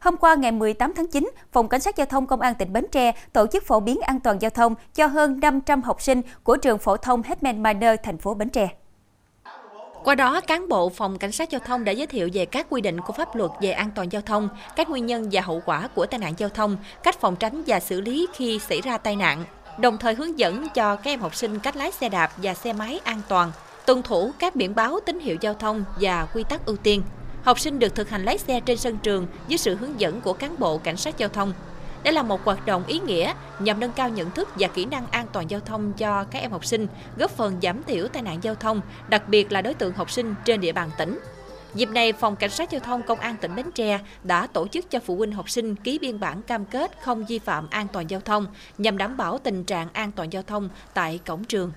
Hôm qua ngày 18 tháng 9, Phòng Cảnh sát Giao thông Công an tỉnh Bến Tre tổ chức phổ biến an toàn giao thông cho hơn 500 học sinh của trường phổ thông Hetman Minor, thành phố Bến Tre. Qua đó, cán bộ phòng cảnh sát giao thông đã giới thiệu về các quy định của pháp luật về an toàn giao thông, các nguyên nhân và hậu quả của tai nạn giao thông, cách phòng tránh và xử lý khi xảy ra tai nạn, đồng thời hướng dẫn cho các em học sinh cách lái xe đạp và xe máy an toàn, tuân thủ các biển báo tín hiệu giao thông và quy tắc ưu tiên. Học sinh được thực hành lái xe trên sân trường dưới sự hướng dẫn của cán bộ cảnh sát giao thông. Đây là một hoạt động ý nghĩa nhằm nâng cao nhận thức và kỹ năng an toàn giao thông cho các em học sinh, góp phần giảm thiểu tai nạn giao thông, đặc biệt là đối tượng học sinh trên địa bàn tỉnh. Dịp này, Phòng Cảnh sát Giao thông Công an tỉnh Bến Tre đã tổ chức cho phụ huynh học sinh ký biên bản cam kết không vi phạm an toàn giao thông nhằm đảm bảo tình trạng an toàn giao thông tại cổng trường.